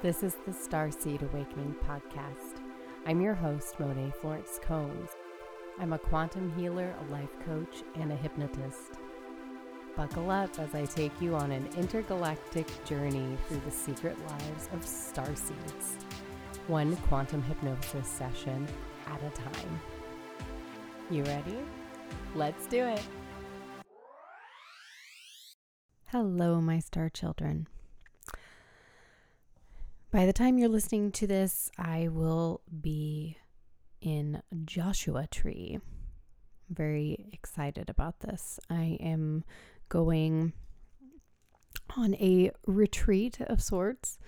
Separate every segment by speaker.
Speaker 1: This is the Starseed Awakener podcast. I'm your host, Monet Florence Combs. I'm a quantum healer, a life coach, and a hypnotist. Buckle up as I take you on an intergalactic journey through the secret lives of starseeds, one quantum hypnosis session at a time. You ready? Let's do it. Hello, my star children. By the time you're listening to this, I will be in Joshua Tree. I'm very excited about this. I am going on a retreat of sorts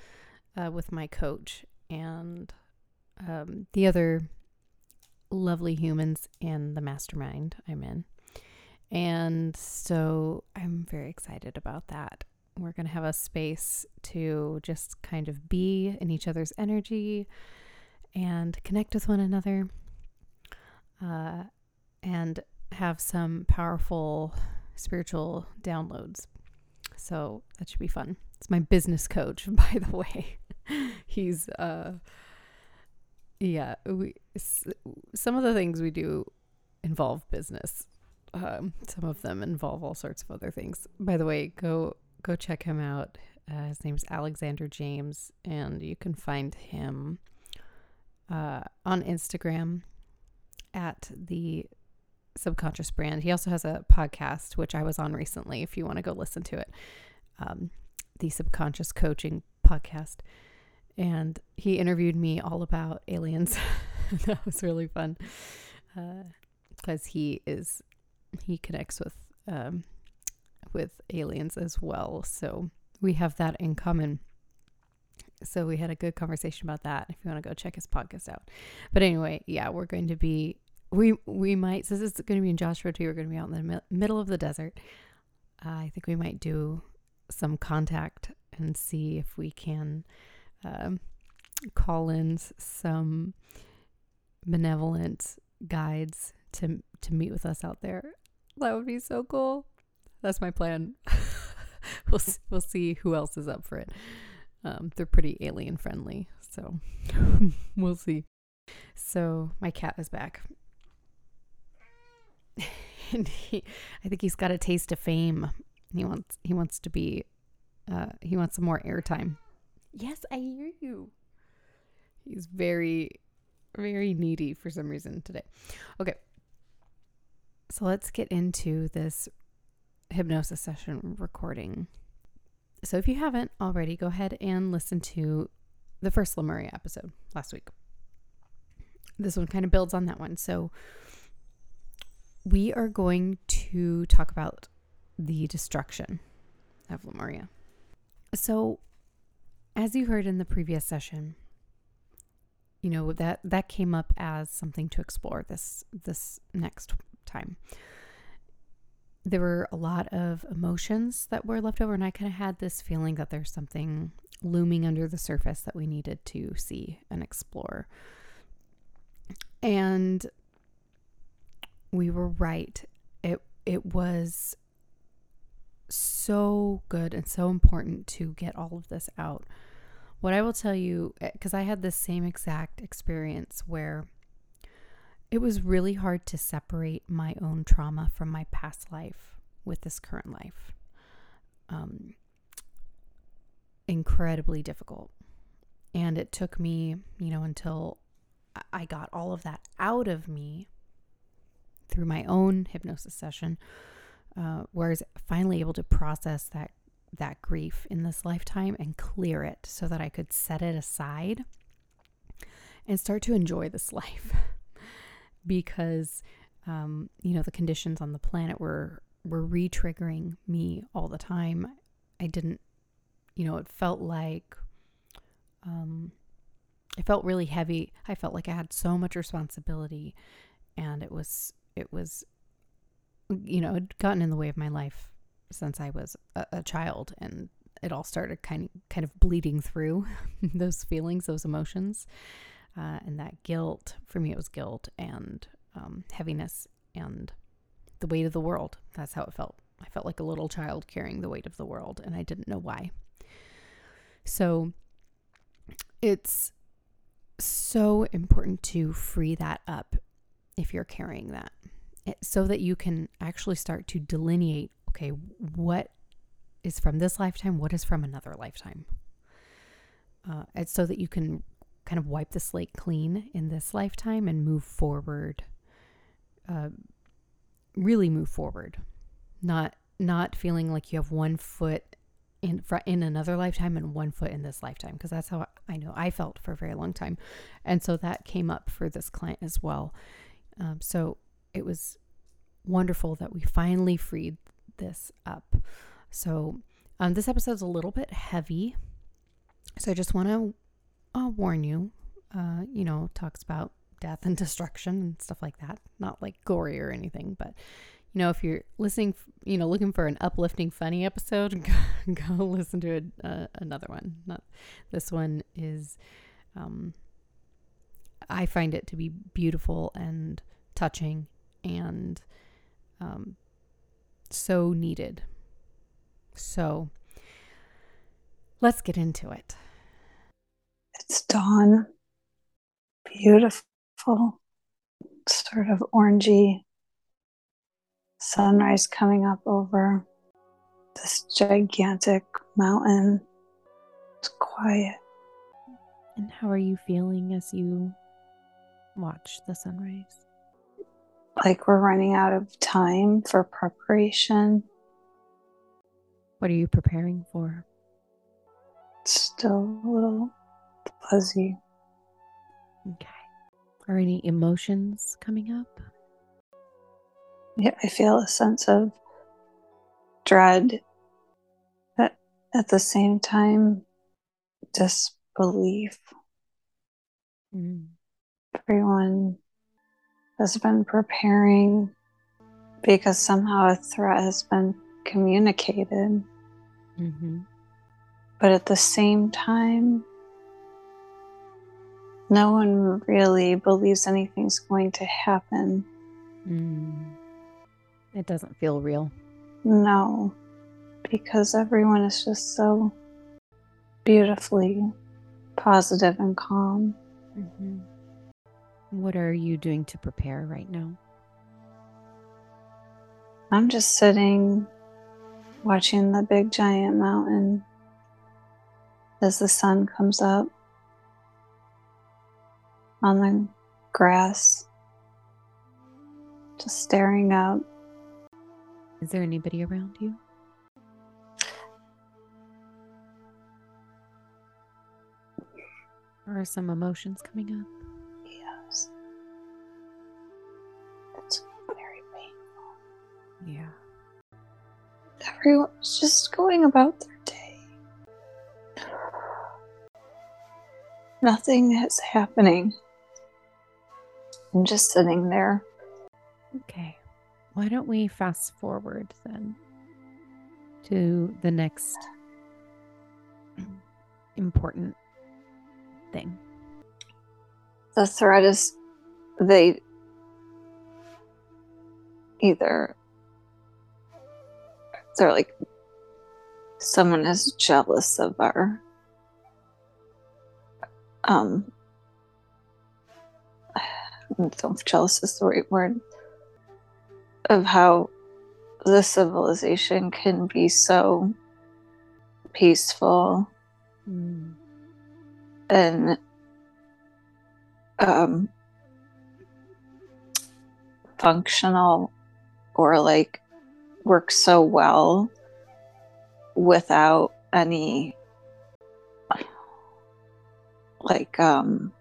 Speaker 1: uh, with my coach and um, the other lovely humans and the mastermind I'm in. And so I'm very excited about that. We're going to have a space to just kind of be in each other's energy and connect with one another uh, and have some powerful spiritual downloads. So that should be fun. It's my business coach, by the way. He's, uh, yeah, we, some of the things we do involve business. Um, some of them involve all sorts of other things. By the way, go go check him out. Uh, his name's Alexander James, and you can find him uh, on Instagram at the Subconscious Brand. He also has a podcast, which I was on recently, if you want to go listen to it. Um, the Subconscious Coaching Podcast. And he interviewed me all about aliens. that was really fun because uh, he is, he connects with um, with aliens as well. So we have that in common. So we had a good conversation about that. If you want to go check his podcast out. But anyway, yeah, we're going to be we we might since it's going to be in Joshua Tree. We're going to be out in the mi- middle of the desert. Uh, I think we might do some contact and see if we can um, call in some benevolent guides to to meet with us out there. That would be so cool. That's my plan. we'll we'll see who else is up for it. Um, they're pretty alien friendly, so we'll see. So my cat is back, and he, I think he's got a taste of fame. He wants he wants to be, uh, he wants some more airtime. Yes, I hear you. He's very, very needy for some reason today. Okay. So let's get into this hypnosis session recording. So if you haven't already, go ahead and listen to the first Lemuria episode last week. This one kind of builds on that one. So we are going to talk about the destruction of Lemuria. So as you heard in the previous session, you know that that came up as something to explore this this next time there were a lot of emotions that were left over, and I kind of had this feeling that there's something looming under the surface that we needed to see and explore. And we were right. It it was so good and so important to get all of this out. What I will tell you, eh, because I had the same exact experience where it was really hard to separate my own trauma from my past life with this current life. Um, incredibly difficult. And it took me, you know, until I got all of that out of me through my own hypnosis session, uh, where I was finally able to process that that grief in this lifetime and clear it so that I could set it aside and start to enjoy this life because um, you know the conditions on the planet were were re-triggering me all the time. I didn't, you know, it felt like um, it felt really heavy. I felt like I had so much responsibility, and it was it was, you know, it gotten in the way of my life since I was a, a child, and it all started kind of kind of bleeding through those feelings, those emotions uh, and that guilt for me it was guilt and um, heaviness and the weight of the world. That's how it felt. I felt like a little child carrying the weight of the world and i didn't know why. So it's so important to free that up if you're carrying that. So that you can actually start to delineate okay, what is from this lifetime, what is from another lifetime. Uh, it's so that you can kind of wipe the slate clean in this lifetime and move forward. Uh, really move forward, not not feeling like you have one foot in in another lifetime and one foot in this lifetime because that's how I know I felt for a very long time, and so that came up for this client as well. Um, so it was wonderful that we finally freed this up. So um, this episode's a little bit heavy, so I just want to uh, warn you. Uh, you know, talks about death and destruction and stuff like that. Not like gory or anything, but you know, if you're listening, you know, looking for an uplifting, funny episode, go, go listen to a, uh, another one. Not this one is. Um, I find it to be beautiful and touching and um, so needed. So let's get into it.
Speaker 2: It's dawn. Beautiful, sort of orangey sunrise coming up over this gigantic mountain. It's quiet.
Speaker 1: And how are you feeling as you watch the sunrise?
Speaker 2: Like we're running out of time for preparation.
Speaker 1: What are you preparing for?
Speaker 2: Still a little fuzzy.
Speaker 1: Okay. Are any emotions coming up?
Speaker 2: Yeah, I feel a sense of dread, but at the same time, disbelief. Mm. Everyone has been preparing because somehow a threat has been communicated. Mm-hmm. But at the same time, no one really believes anything's going to happen.
Speaker 1: Mm. It doesn't feel real.
Speaker 2: No, because everyone is just so beautifully positive and calm. Mm-hmm.
Speaker 1: What are you doing to prepare right now?
Speaker 2: I'm just sitting watching the big giant mountain as the sun comes up on the grass, just staring up.
Speaker 1: Is there anybody around you? Or are some emotions coming up? Yes. It's very painful. Yeah.
Speaker 2: Everyone's just going about their day. Nothing is happening. I'm just sitting there.
Speaker 1: Okay. Why don't we fast forward then to the next important thing?
Speaker 2: The threat is they either they're like someone is jealous of our um I don't know if jealous is the right word of how the civilization can be so peaceful mm. and um functional or like work so well without any like um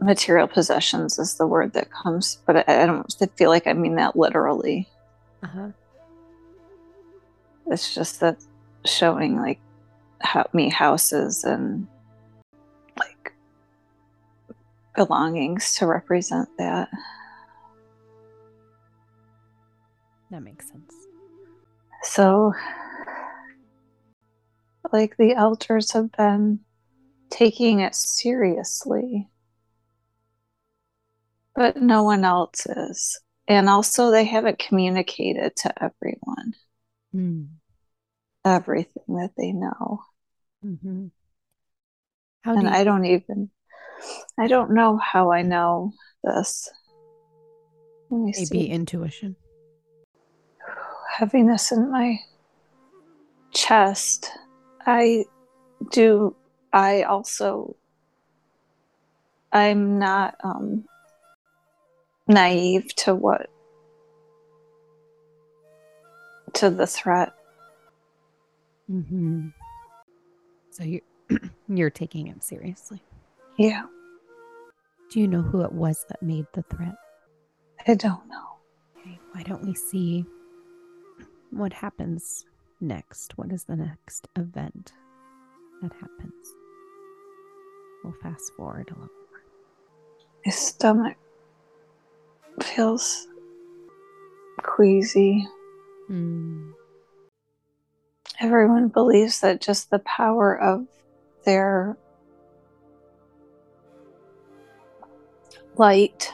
Speaker 2: material possessions is the word that comes but i, I don't feel like i mean that literally uh-huh. it's just that showing like how, me houses and like belongings to represent that
Speaker 1: That makes sense.
Speaker 2: So, like the elders have been taking it seriously, but no one else is. And also, they haven't communicated to everyone mm. everything that they know. Mm-hmm.
Speaker 1: How
Speaker 2: and
Speaker 1: do you,
Speaker 2: I don't even, I don't know how I know this. Let me
Speaker 1: maybe
Speaker 2: see.
Speaker 1: intuition?
Speaker 2: Heaviness in my chest. I do, I also, I'm not um, naive to what, to the threat.
Speaker 1: Mm-hmm. So you you're taking it seriously.
Speaker 2: Yeah,
Speaker 1: Do you know who it was that made the threat?
Speaker 2: I don't know.
Speaker 1: Okay, why don't we see what happens next? What is the next event that happens? We'll fast forward a little.
Speaker 2: My stomach feels queasy.
Speaker 1: Mm.
Speaker 2: Everyone believes that just the power of their light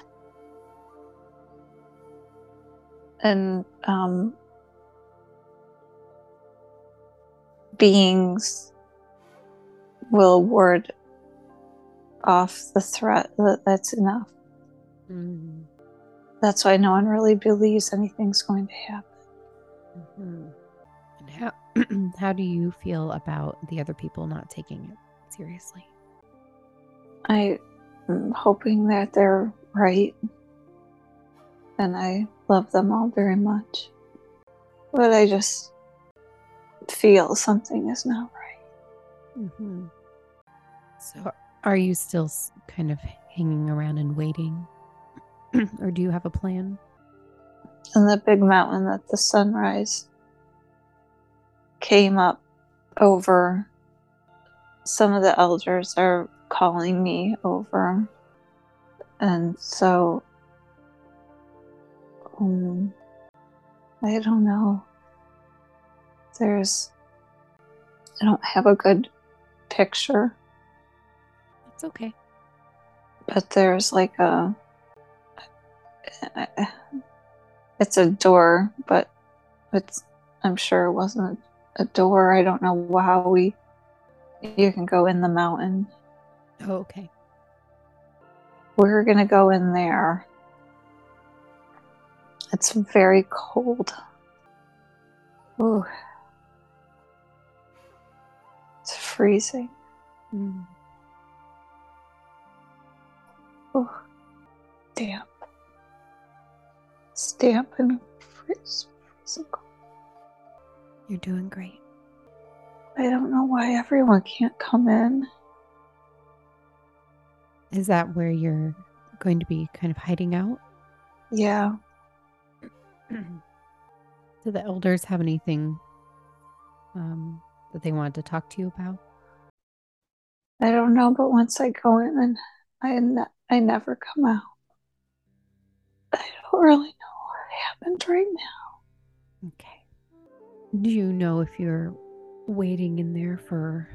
Speaker 2: and um, beings will ward off the threat that that's enough.
Speaker 1: Mm.
Speaker 2: That's why no one really believes anything's going to happen.
Speaker 1: Mhm. And how how do you feel about the other people not taking it seriously?
Speaker 2: I am hoping that they're right. And I love them all very much. But I just feel something is not right.
Speaker 1: Mm-hmm. So, are you still kind of hanging around and waiting, or do you have a plan?
Speaker 2: And the big mountain that the sunrise came up over, some of the elders are calling me over. And so, um, I don't know. There's, I don't have a good picture,
Speaker 1: It's okay.
Speaker 2: but there's like a, it's a door, but it's, I'm sure it wasn't a door. I don't know how we, you can go in the mountain.
Speaker 1: Oh, okay.
Speaker 2: We're gonna go in there. It's very cold. Ooh. It's freezing.
Speaker 1: Mm.
Speaker 2: Ooh. Damp. It's damp and freeze- freezing cold.
Speaker 1: You're doing great.
Speaker 2: I don't know why everyone can't come in.
Speaker 1: Is that where you're going to be kind of hiding out?
Speaker 2: Yeah.
Speaker 1: Do the elders have anything um, that they wanted to talk to you about?
Speaker 2: I don't know, but once I go in and I, ne- I never come out. I don't really know happened right now.
Speaker 1: Okay. Do you know if you're waiting in there for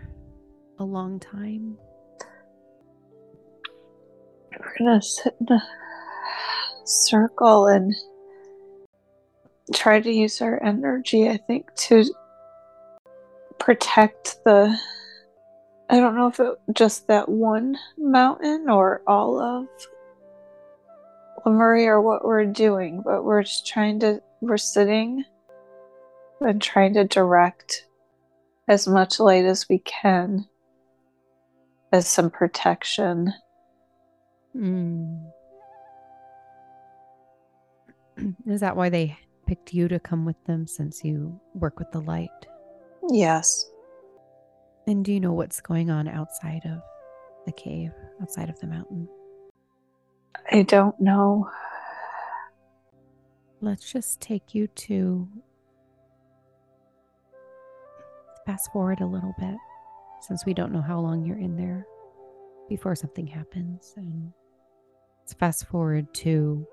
Speaker 1: a long time?
Speaker 2: We're gonna sit in a circle and try to use our energy, I think, to protect the. I don't know if it just that one mountain or all of Lemuria or what we're doing, but we're just trying to. We're sitting and trying to direct as much light as we can as some protection.
Speaker 1: Mm. Is that why they picked you to come with them since you work with the light?
Speaker 2: Yes.
Speaker 1: And do you know what's going on outside of the cave, outside of the mountain?
Speaker 2: I don't know.
Speaker 1: Let's just take you to fast forward a little bit since we don't know how long you're in there before something happens. And let's fast forward to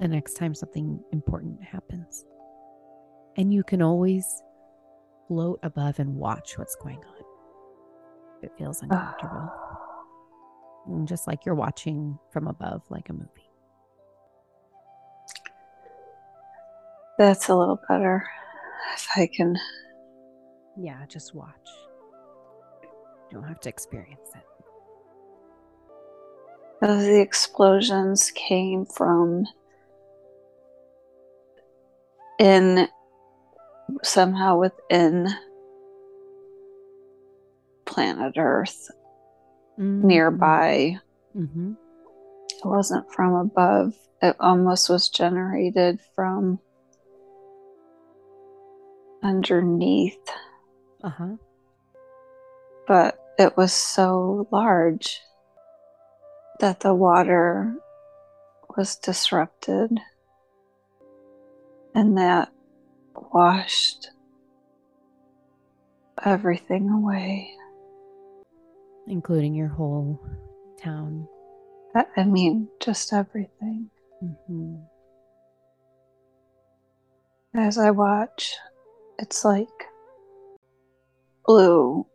Speaker 1: the next time something important happens. And you can always float above and watch what's going on. If it feels uncomfortable. And just like you're watching from above, like a movie.
Speaker 2: That's a little better. If I can.
Speaker 1: Yeah, just watch. You don't have to experience it.
Speaker 2: The explosions came from in somehow within planet Earth,
Speaker 1: Mm-hmm.
Speaker 2: nearby.
Speaker 1: hmm
Speaker 2: It wasn't from above. It almost was generated from underneath,
Speaker 1: Uh huh.
Speaker 2: but it was so large that the water was disrupted and that washed everything away.
Speaker 1: Including your whole town.
Speaker 2: I mean, just everything.
Speaker 1: hmm
Speaker 2: As I watch, it's like blue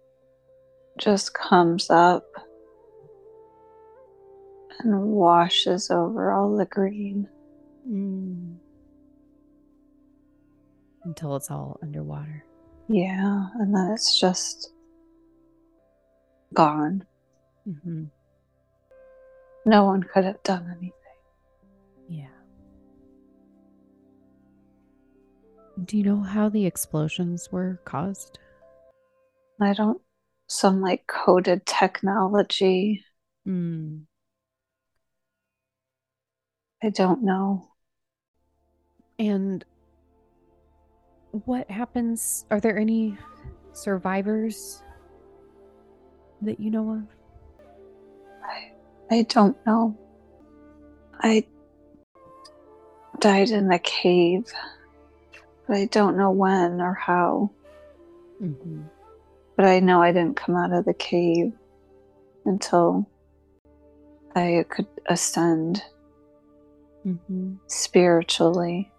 Speaker 2: just comes up and washes over all the green.
Speaker 1: Mm. Until it's all underwater.
Speaker 2: Yeah, and then it's just gone.
Speaker 1: hmm
Speaker 2: No one could have done anything.
Speaker 1: Yeah. Do you know how the explosions were caused?
Speaker 2: I don't, some like coded technology.
Speaker 1: Mm.
Speaker 2: I don't know.
Speaker 1: And what happens? Are there any survivors that you know of?
Speaker 2: I, I don't know. I died in a cave, but I don't know when or how.
Speaker 1: Mm-hmm.
Speaker 2: But I know I didn't come out of the cave until I could ascend
Speaker 1: Mm-hmm.
Speaker 2: spiritually.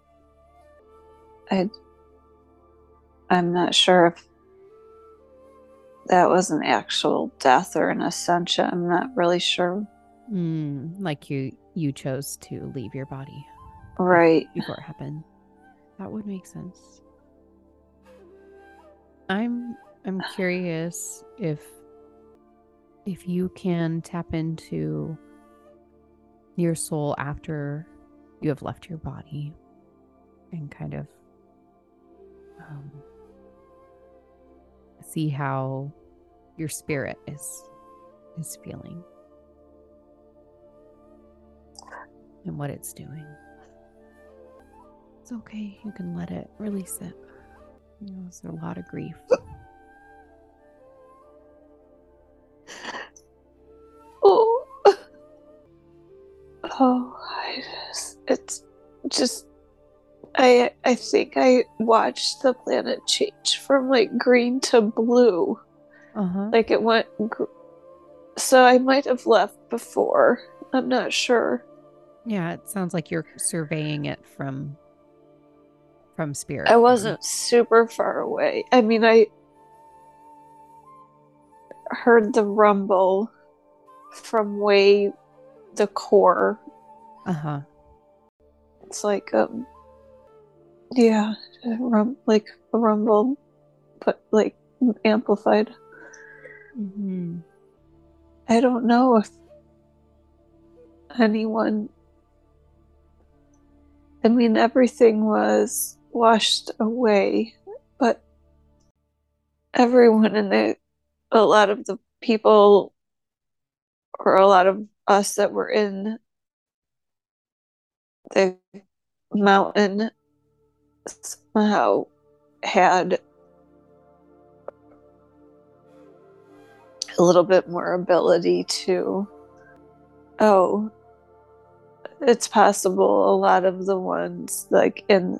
Speaker 2: I I'm not sure if that was an actual death or an ascension. I'm not really sure.
Speaker 1: Mm, like you you chose to leave your body
Speaker 2: Right.
Speaker 1: before it happened. That would make sense. I'm I'm curious if if you can tap into your soul after you have left your body and kind of um, see how your spirit is is feeling and what it's doing. It's okay. You can let it release it. You know, it's a lot of grief.
Speaker 2: Oh. Oh, I just, it's just I I think I watched the planet change from like green to blue.
Speaker 1: Uh huh.
Speaker 2: Like it went gr- so I might have left before. I'm not sure.
Speaker 1: Yeah, it sounds like you're surveying it from from spirit.
Speaker 2: I wasn't super far away. I mean, I heard the rumble from way the core.
Speaker 1: Uh huh.
Speaker 2: It's like um, yeah, rum like a rumble, but like amplified.
Speaker 1: hmm
Speaker 2: I don't know if anyone. I mean, everything was washed away, but everyone in the, a lot of the people, or a lot of us that were in the mountain somehow had a little bit more ability to oh it's possible a lot of the ones like in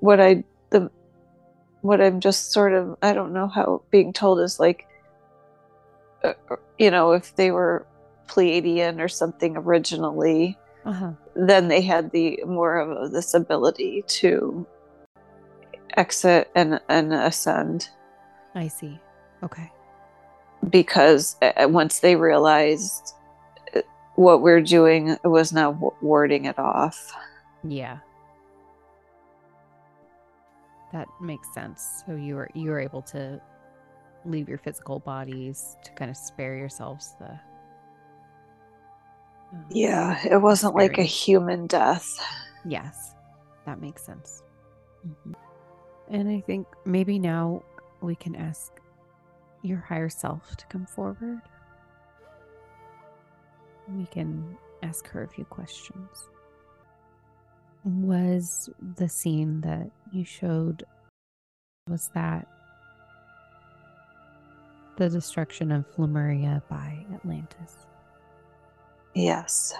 Speaker 2: what i the what i'm just sort of i don't know how being told is like uh, you know if they were pleiadian or something originally
Speaker 1: Uh huh.
Speaker 2: Then they had the more of this ability to exit and and ascend
Speaker 1: I see. Okay.
Speaker 2: because uh, once they realized uh, what we're doing was not warding it off
Speaker 1: Yeah. that makes sense. So you were you were able to leave your physical bodies to kind of spare yourselves the.
Speaker 2: Yeah, it wasn't like a human death.
Speaker 1: Yes, that makes sense. Mhm. And I think maybe now we can ask your higher self to come forward. We can ask her a few questions. Was the scene that you showed was that the destruction of Lemuria by Atlantis?
Speaker 2: Yes.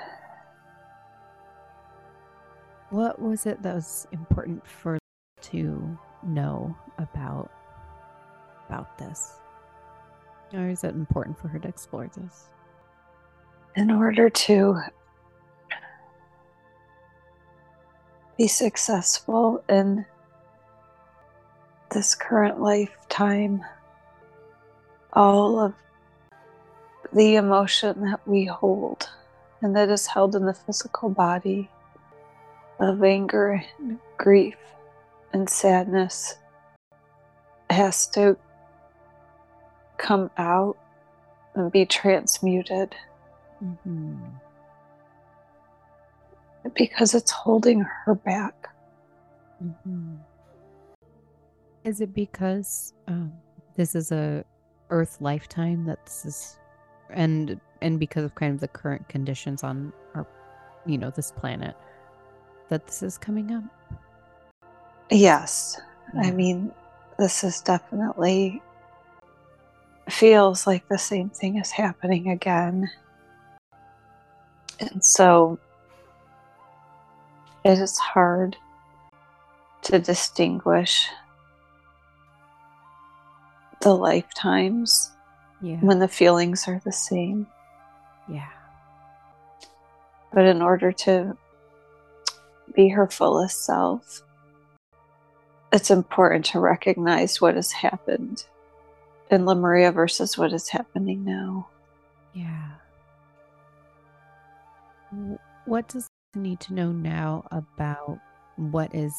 Speaker 1: What was it that was important for to know about about this? Or is it important for her to explore this?
Speaker 2: In order to be successful in this current lifetime, all of the emotion that we hold and that is held in the physical body of anger and grief and sadness has to come out and be transmuted
Speaker 1: Mm-hmm.
Speaker 2: because it's holding her back.
Speaker 1: Mm-hmm. Is it because um, this is a Earth lifetime that this is, and and because of kind of the current conditions on our, you know, this planet, that this is coming up?
Speaker 2: Yes, I mean, this is definitely feels like the same thing is happening again. And so it is hard to distinguish the lifetimes
Speaker 1: Yeah.
Speaker 2: when the feelings are the same.
Speaker 1: Yeah.
Speaker 2: But in order to be her fullest self, it's important to recognize what has happened in Lemuria versus what is happening now.
Speaker 1: Yeah. What does she need to know now about what is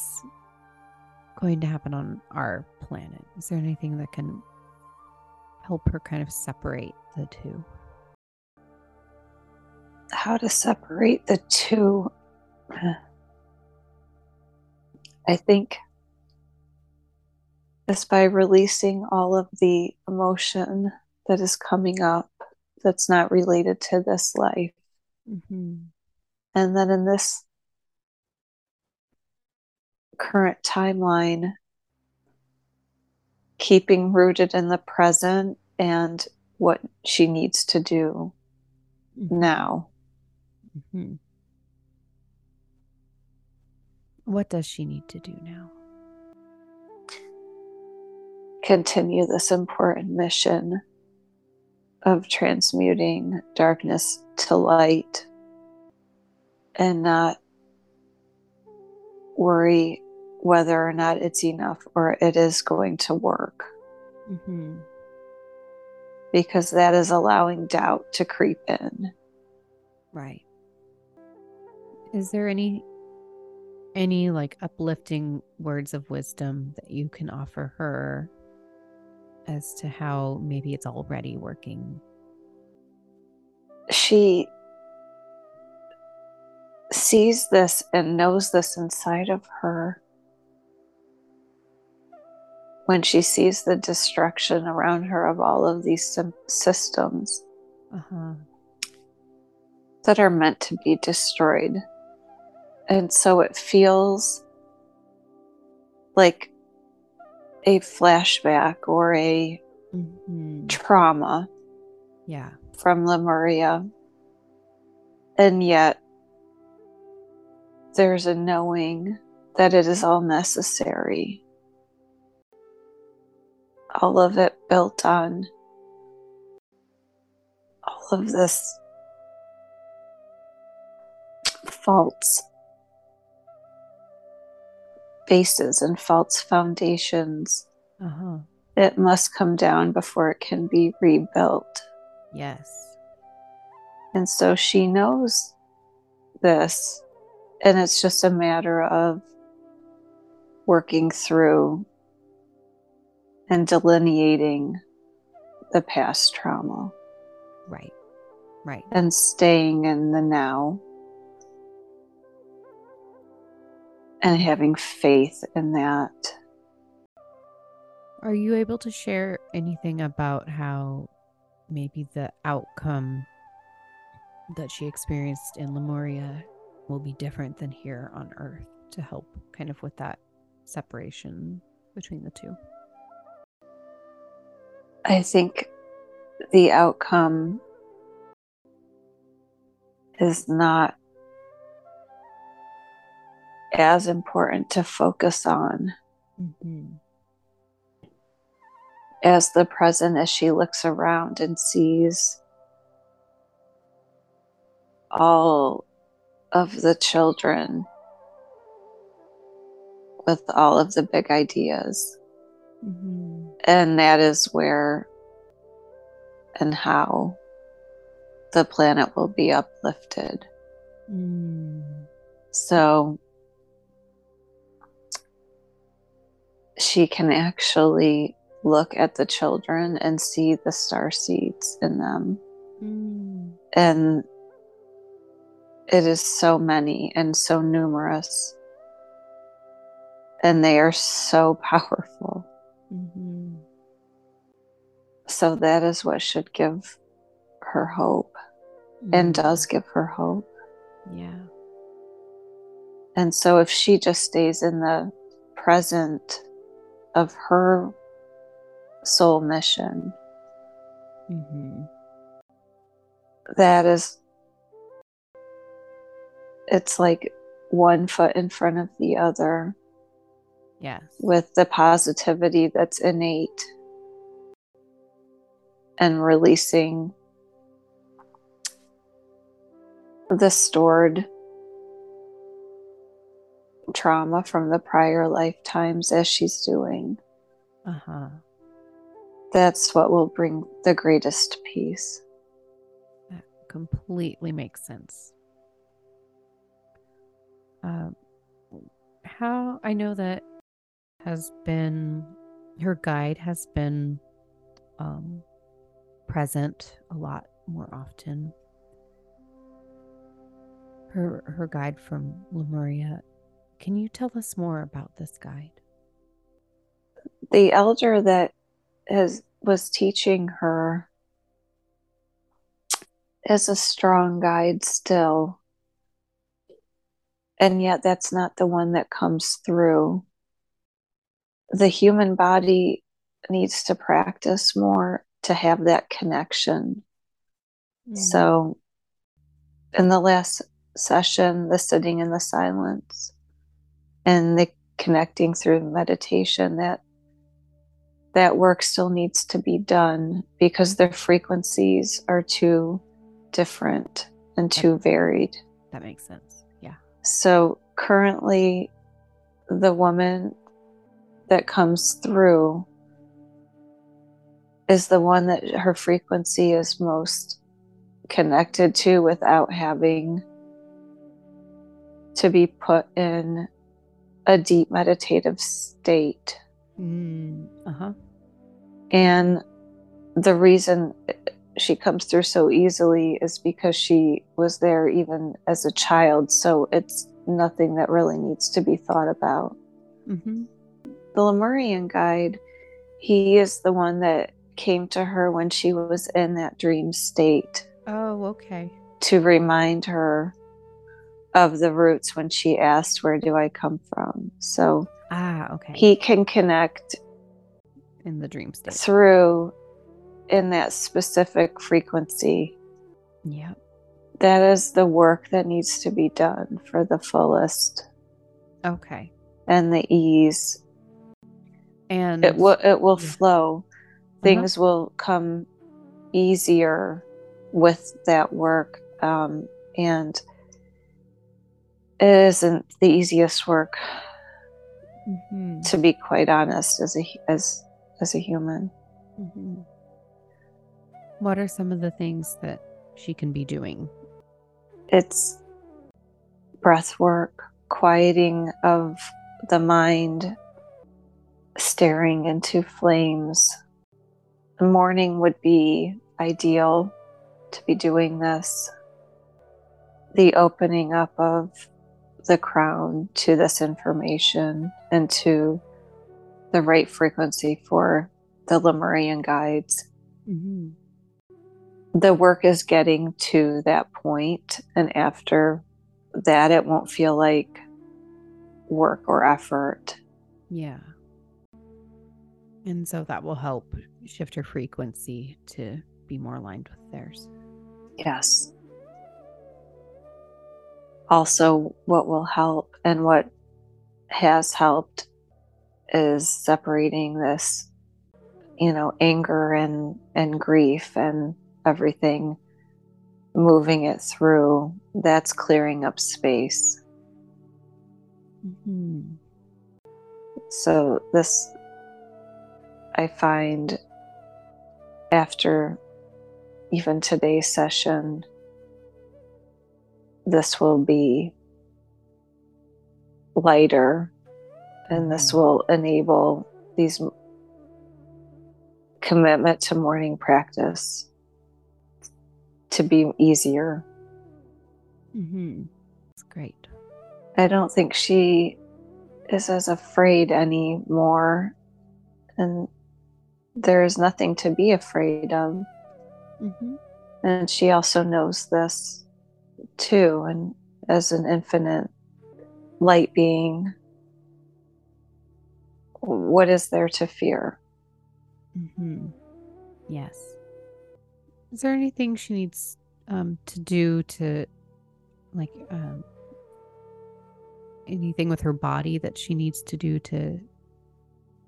Speaker 1: going to happen on our planet? Is there anything that can help her kind of separate the two?
Speaker 2: How to separate the two. I think is by releasing all of the emotion that is coming up that's not related to this life.
Speaker 1: Mm-hmm.
Speaker 2: And then in this current timeline, keeping rooted in the present and what she needs to do now.
Speaker 1: Hmm What does she need to do now?
Speaker 2: Continue this important mission of transmuting darkness to light and not worry whether or not it's enough or it is going to work
Speaker 1: Mm-hmm.
Speaker 2: because that is allowing doubt to creep in.
Speaker 1: Right. Is there any any like uplifting words of wisdom that you can offer her as to how maybe it's already working?
Speaker 2: She sees this and knows this inside of her when she sees the destruction around her of all of these systems
Speaker 1: Uh-huh.
Speaker 2: that are meant to be destroyed. And so it feels like a flashback or a
Speaker 1: hmm
Speaker 2: trauma
Speaker 1: Yeah.
Speaker 2: from Lemuria. And yet, there's a knowing that it is all necessary. All of it built on all of this false bases and false foundations.
Speaker 1: Uh-huh.
Speaker 2: It must come down before it can be rebuilt.
Speaker 1: Yes.
Speaker 2: And so she knows this, and it's just a matter of working through and delineating the past trauma
Speaker 1: Right. Right.
Speaker 2: and staying in the now and having faith in that.
Speaker 1: Are you able to share anything about how maybe the outcome that she experienced in Lemuria will be different than here on Earth to help kind of with that separation between the two?
Speaker 2: I think the outcome is not as important to focus on
Speaker 1: Mm-hmm.
Speaker 2: as the present as she looks around and sees all of the children with all of the big ideas.
Speaker 1: Mm-hmm.
Speaker 2: And that is where and how the planet will be uplifted.
Speaker 1: Mm.
Speaker 2: So she can actually look at the children and see the star seeds in them.
Speaker 1: Mm.
Speaker 2: And it is so many and so numerous. And they are so powerful.
Speaker 1: Mm-hmm.
Speaker 2: So that is what should give her hope and does give her hope.
Speaker 1: Yeah.
Speaker 2: And so if she just stays in the present of her soul mission,
Speaker 1: Mm-hmm.
Speaker 2: that is, it's like one foot in front of the other
Speaker 1: Yes.
Speaker 2: with the positivity that's innate and releasing the stored trauma from the prior lifetimes as she's doing.
Speaker 1: Uh huh.
Speaker 2: That's what will bring the greatest peace.
Speaker 1: That completely makes sense. Um, how I know that has been her guide has been um, present a lot more often. Her her guide from Lemuria. Can you tell us more about this guide?
Speaker 2: The elder that has was teaching her is a strong guide still. And yet that's not the one that comes through. The human body needs to practice more to have that connection. Hmm. So, in the last session, the sitting in the silence and the connecting through meditation, that that work still needs to be done because their frequencies are too different and too varied.
Speaker 1: that makes sense. Yeah.
Speaker 2: So currently, the woman that comes through is the one that her frequency is most connected to without having to be put in a deep meditative state.
Speaker 1: Mm, uh huh.
Speaker 2: And the reason she comes through so easily is because she was there even as a child. So it's nothing that really needs to be thought about.
Speaker 1: Mm-hmm.
Speaker 2: The Lemurian guide, he is the one that came to her when she was in that dream state
Speaker 1: Oh, okay.
Speaker 2: to remind her of the roots when she asked, Where do I come from? So
Speaker 1: Ah, okay.
Speaker 2: he can connect
Speaker 1: in the dream state.
Speaker 2: through in that specific frequency.
Speaker 1: Yep.
Speaker 2: That is the work that needs to be done for the fullest
Speaker 1: Okay.
Speaker 2: and the ease.
Speaker 1: And
Speaker 2: It will it will
Speaker 1: Yeah.
Speaker 2: flow. Things will come easier with that work. Um, and isn't the easiest work,
Speaker 1: Mhm,
Speaker 2: to be quite honest, as a as as a human.
Speaker 1: mhm. What are some of the things that she can be doing?
Speaker 2: It's breath work, quieting of the mind staring into flames. The morning would be ideal to be doing this. The opening up of the crown to this information and to the right frequency for the Lemurian guides. Mm-hmm. The work is getting to that point, and after that, it won't feel like work or effort.
Speaker 1: Yeah. And so that will help shift her frequency to be more aligned with theirs.
Speaker 2: Yes. Also, what will help and what has helped is separating this, you know, anger and, and grief and everything, moving it through. That's clearing up space. Mm-hmm. So, this I find after even today's session, this will be lighter and this mm-hmm. will enable these commitment to morning practice to be easier.
Speaker 1: Mm-hmm. That's great.
Speaker 2: I don't think she is as afraid anymore. And there is nothing to be afraid of. Mm-hmm. And she also knows this too. And as an infinite light being, what is there to fear?
Speaker 1: Mm-hmm. Yes. Is there anything she needs um, to do to, like, um, anything with her body that she needs to do to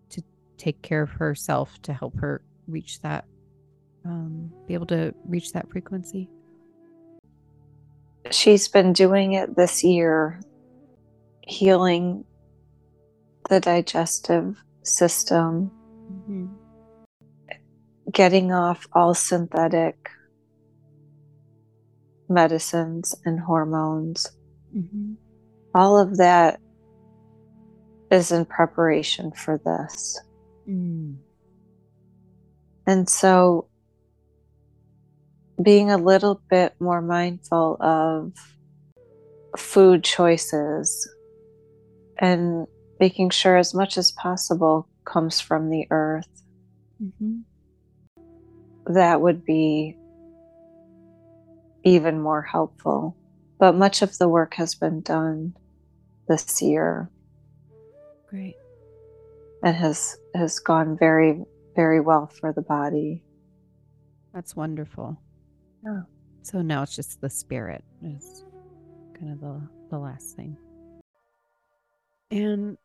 Speaker 1: to take care of herself to help her reach that um, be able to reach that frequency
Speaker 2: she's been doing it this year healing the digestive system mm-hmm. getting off all synthetic medicines and hormones mm-hmm. all of that is in preparation for this Mm. And so being a little bit more mindful of food choices and making sure as much as possible comes from the earth. Mm-hmm. That would be even more helpful. But much of the work has been done this year.
Speaker 1: Great
Speaker 2: and has has gone very very well for the body.
Speaker 1: That's wonderful.
Speaker 2: Yeah.
Speaker 1: So now it's just the spirit is kind of the the last thing. And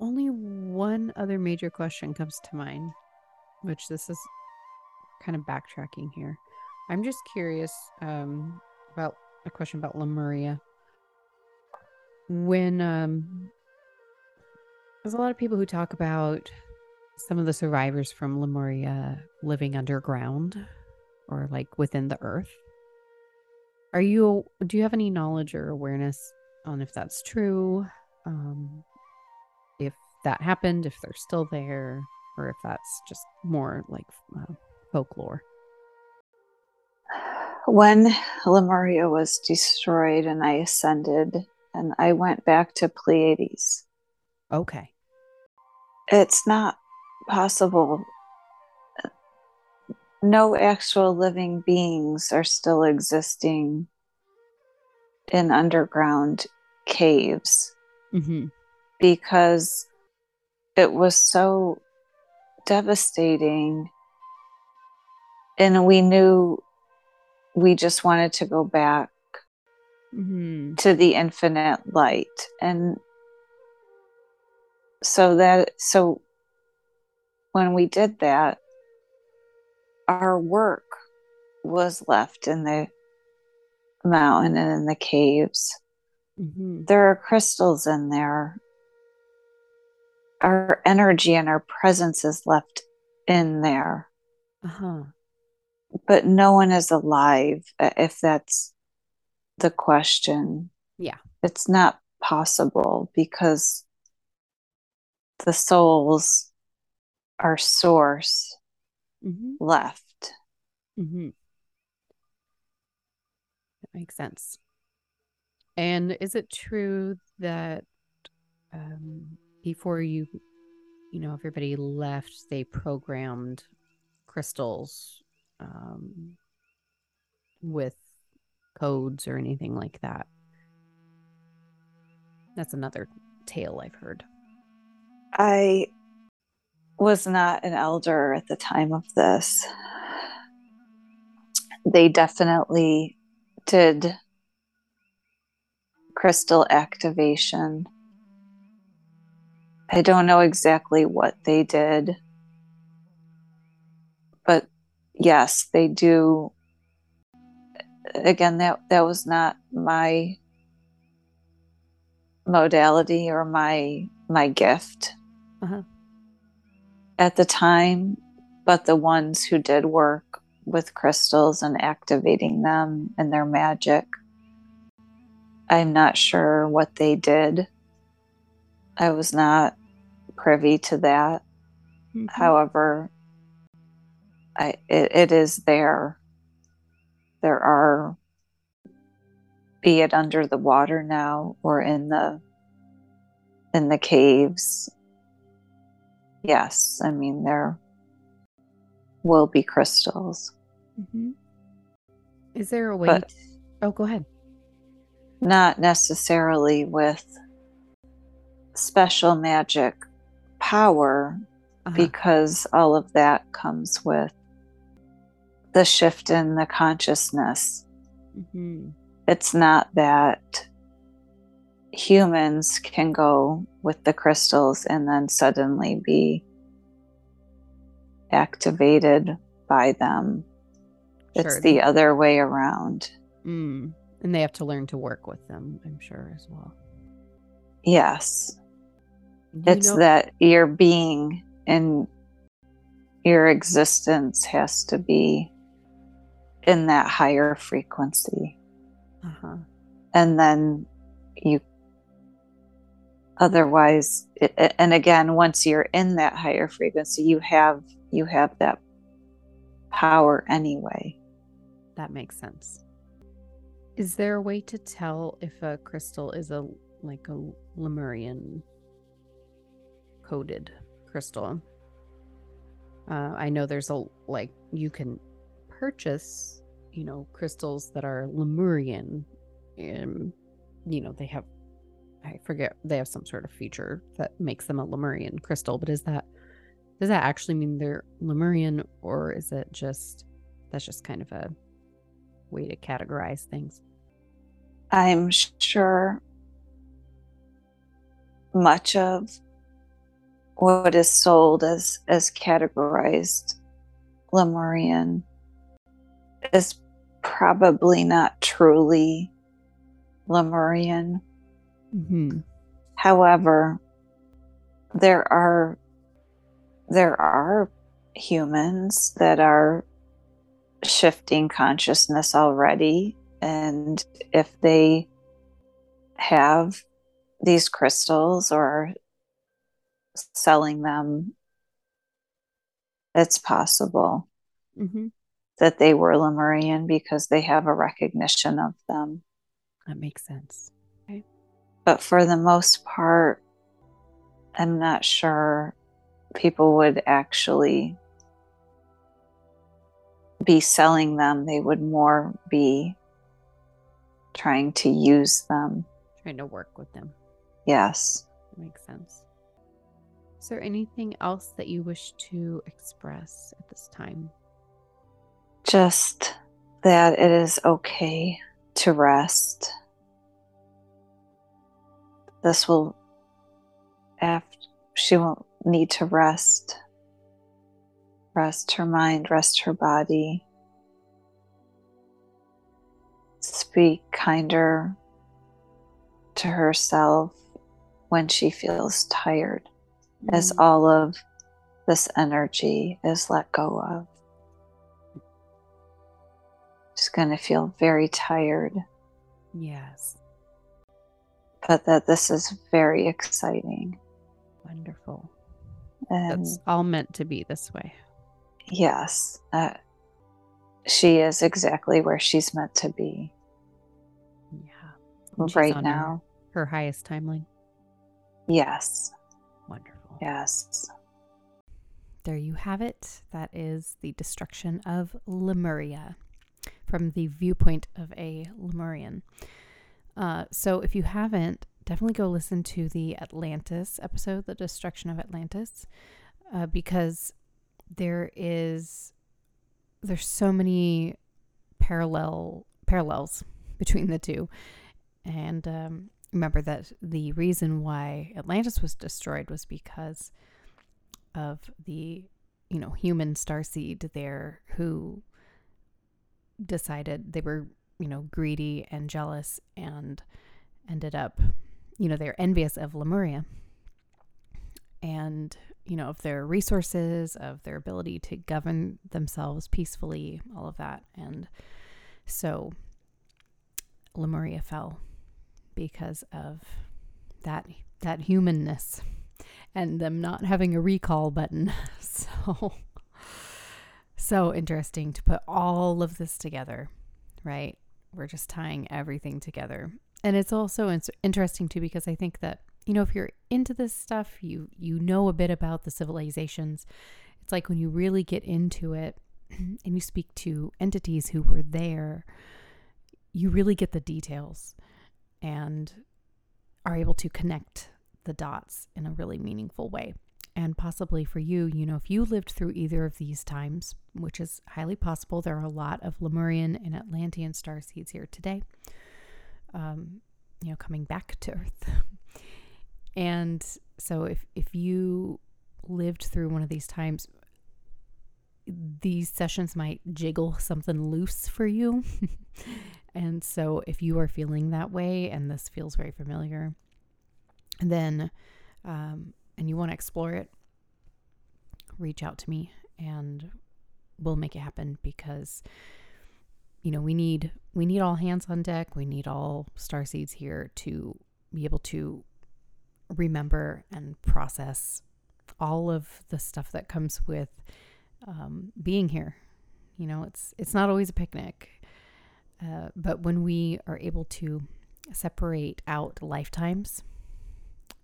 Speaker 1: only one other major question comes to mind, which this is kind of backtracking here. I'm just curious um, about a question about Lemuria. When um, there's a lot of people who talk about some of the survivors from Lemuria living underground or like within the earth. Are you do you have any knowledge or awareness on if that's true? Um, if that happened, if they're still there, or if that's just more like uh, folklore?
Speaker 2: When Lemuria was destroyed and I ascended, and I went back to Pleiades.
Speaker 1: Okay
Speaker 2: it's not possible. No actual living beings are still existing in underground caves mm-hmm. because it was so devastating. And we knew we just wanted to go back mm-hmm. to the infinite light. And so that so when we did that our work was left in the mountain and in the caves. Mm-hmm. there are crystals in there. Our energy and our presence is left in there. Uh-huh. but no one is alive if that's the question.
Speaker 1: Yeah.
Speaker 2: It's not possible because the souls, our source,
Speaker 1: Mm-hmm.
Speaker 2: left.
Speaker 1: Mm-hmm. That makes sense. And is it true that um, before you, you know, everybody left, they programmed crystals um, with codes or anything like that? That's another tale I've heard.
Speaker 2: I was not an elder at the time of this. They definitely did crystal activation. I don't know exactly what they did, but yes, they do. Again, that that was not my modality or my my gift
Speaker 1: Uh-huh.
Speaker 2: At the time, but the ones who did work with crystals and activating them and their magic, I'm not sure what they did. I was not privy to that.
Speaker 1: Mhm.
Speaker 2: However, I it, it is there. There are be it under the water now or in the in the caves. Yes, I mean there will be crystals.
Speaker 1: Mhm. Is there a way?
Speaker 2: But-
Speaker 1: to- oh, go ahead.
Speaker 2: Not necessarily with special magic power
Speaker 1: Uh-huh.
Speaker 2: because all of that comes with the shift in the consciousness.
Speaker 1: Mhm.
Speaker 2: It's not that humans can go with the crystals and then suddenly be activated by them. It's the other way around.
Speaker 1: Mm. And they have to learn to work with them, I'm sure, as well.
Speaker 2: Yes,
Speaker 1: You
Speaker 2: it's
Speaker 1: know-
Speaker 2: that your being and your existence has to be in that higher frequency.
Speaker 1: Uh-huh.
Speaker 2: and then you otherwise it, and again once you're in that higher frequency you have you have that power anyway
Speaker 1: That makes sense. Is there a way to tell if a crystal is a like a Lemurian coded crystal? Uh, I know there's a like you can purchase, you know, crystals that are Lemurian, and you know they have, I forget they have some sort of feature that makes them a Lemurian crystal. But is that does that actually mean they're Lemurian, or is it just that's just kind of a way to categorize things?
Speaker 2: i'm sure much of what is sold as as categorized lemurian is probably not truly lemurian
Speaker 1: Mm-hmm.
Speaker 2: However, there are there are humans that are shifting consciousness already and if they have these crystals or selling them it's possible
Speaker 1: Mm-hmm.
Speaker 2: that they were Lemurian because they have a recognition of them
Speaker 1: That makes sense.
Speaker 2: But for the most part, I'm not sure people would actually be selling them. They would more be trying to use them.
Speaker 1: Trying to work with them.
Speaker 2: Yes.
Speaker 1: Makes sense. Is there anything else that you wish to express at this time?
Speaker 2: Just that it is okay to rest. This will, after she won't need to rest, rest her mind, rest her body. Speak kinder to herself when she feels tired, as
Speaker 1: Mm,
Speaker 2: all of this energy is let go of. She's going to feel very tired,
Speaker 1: Yes.
Speaker 2: But that this is very exciting.
Speaker 1: Wonderful.
Speaker 2: And
Speaker 1: That's all meant to be this way.
Speaker 2: yes, uh, she is exactly where she's meant to be
Speaker 1: Yeah.
Speaker 2: Right
Speaker 1: on her-
Speaker 2: now.
Speaker 1: Her highest timeline.
Speaker 2: Yes,
Speaker 1: Wonderful.
Speaker 2: yes.
Speaker 1: There you have it. That is the destruction of Lemuria from the viewpoint of a Lemurian. Uh, so if you haven't, definitely go listen to the Atlantis episode, The Destruction of Atlantis, uh, because there is there's so many parallel parallels between the two. And um, remember that the reason why Atlantis was destroyed was because of the you know human starseed there who decided they were you know greedy and jealous and ended up you know they're envious of lemuria and you know of their resources of their ability to govern themselves peacefully all of that and so lemuria fell because of that that humanness and them not having a recall button. So, so interesting to put all of this together, right? We're just tying everything together. And it's also in- interesting too because I think that you know if you're into this stuff, you you know a bit about the civilizations. It's like when you really get into it and you speak to entities who were there, you really get the details and are able to connect the dots in a really meaningful way. And possibly for you, you know, if you lived through either of these times, which is highly possible, there are a lot of Lemurian and Atlantean star seeds here today, um, you know, coming back to Earth. and so if, if you lived through one of these times, these sessions might jiggle something loose for you. and so if you are feeling that way and this feels very familiar, then um, and you want to explore it, reach out to me and we'll make it happen because you know we need we need all hands on deck. We need all star seeds here to be able to remember and process all of the stuff that comes with um, being here. You know, it's it's not always a picnic, uh, but when we are able to separate out lifetimes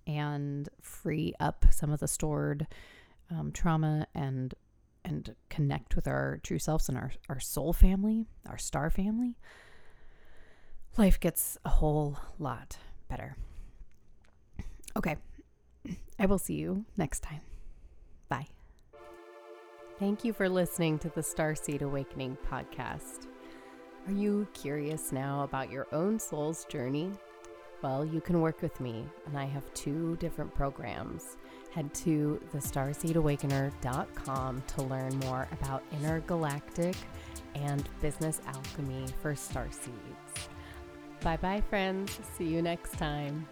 Speaker 1: and free up some of the stored um, trauma and and connect with our true selves and our, our soul family, our star family, life gets a whole lot better. Okay. I will see you next time. Bye. Thank you for listening to the Starseed Awakener podcast. Are you curious now about your own soul's journey? Well, you can work with me, and I have two different programs. Head to thestarseedawakener.com to learn more about intergalactic and business alchemy for starseeds. Bye bye, friends. See you next time.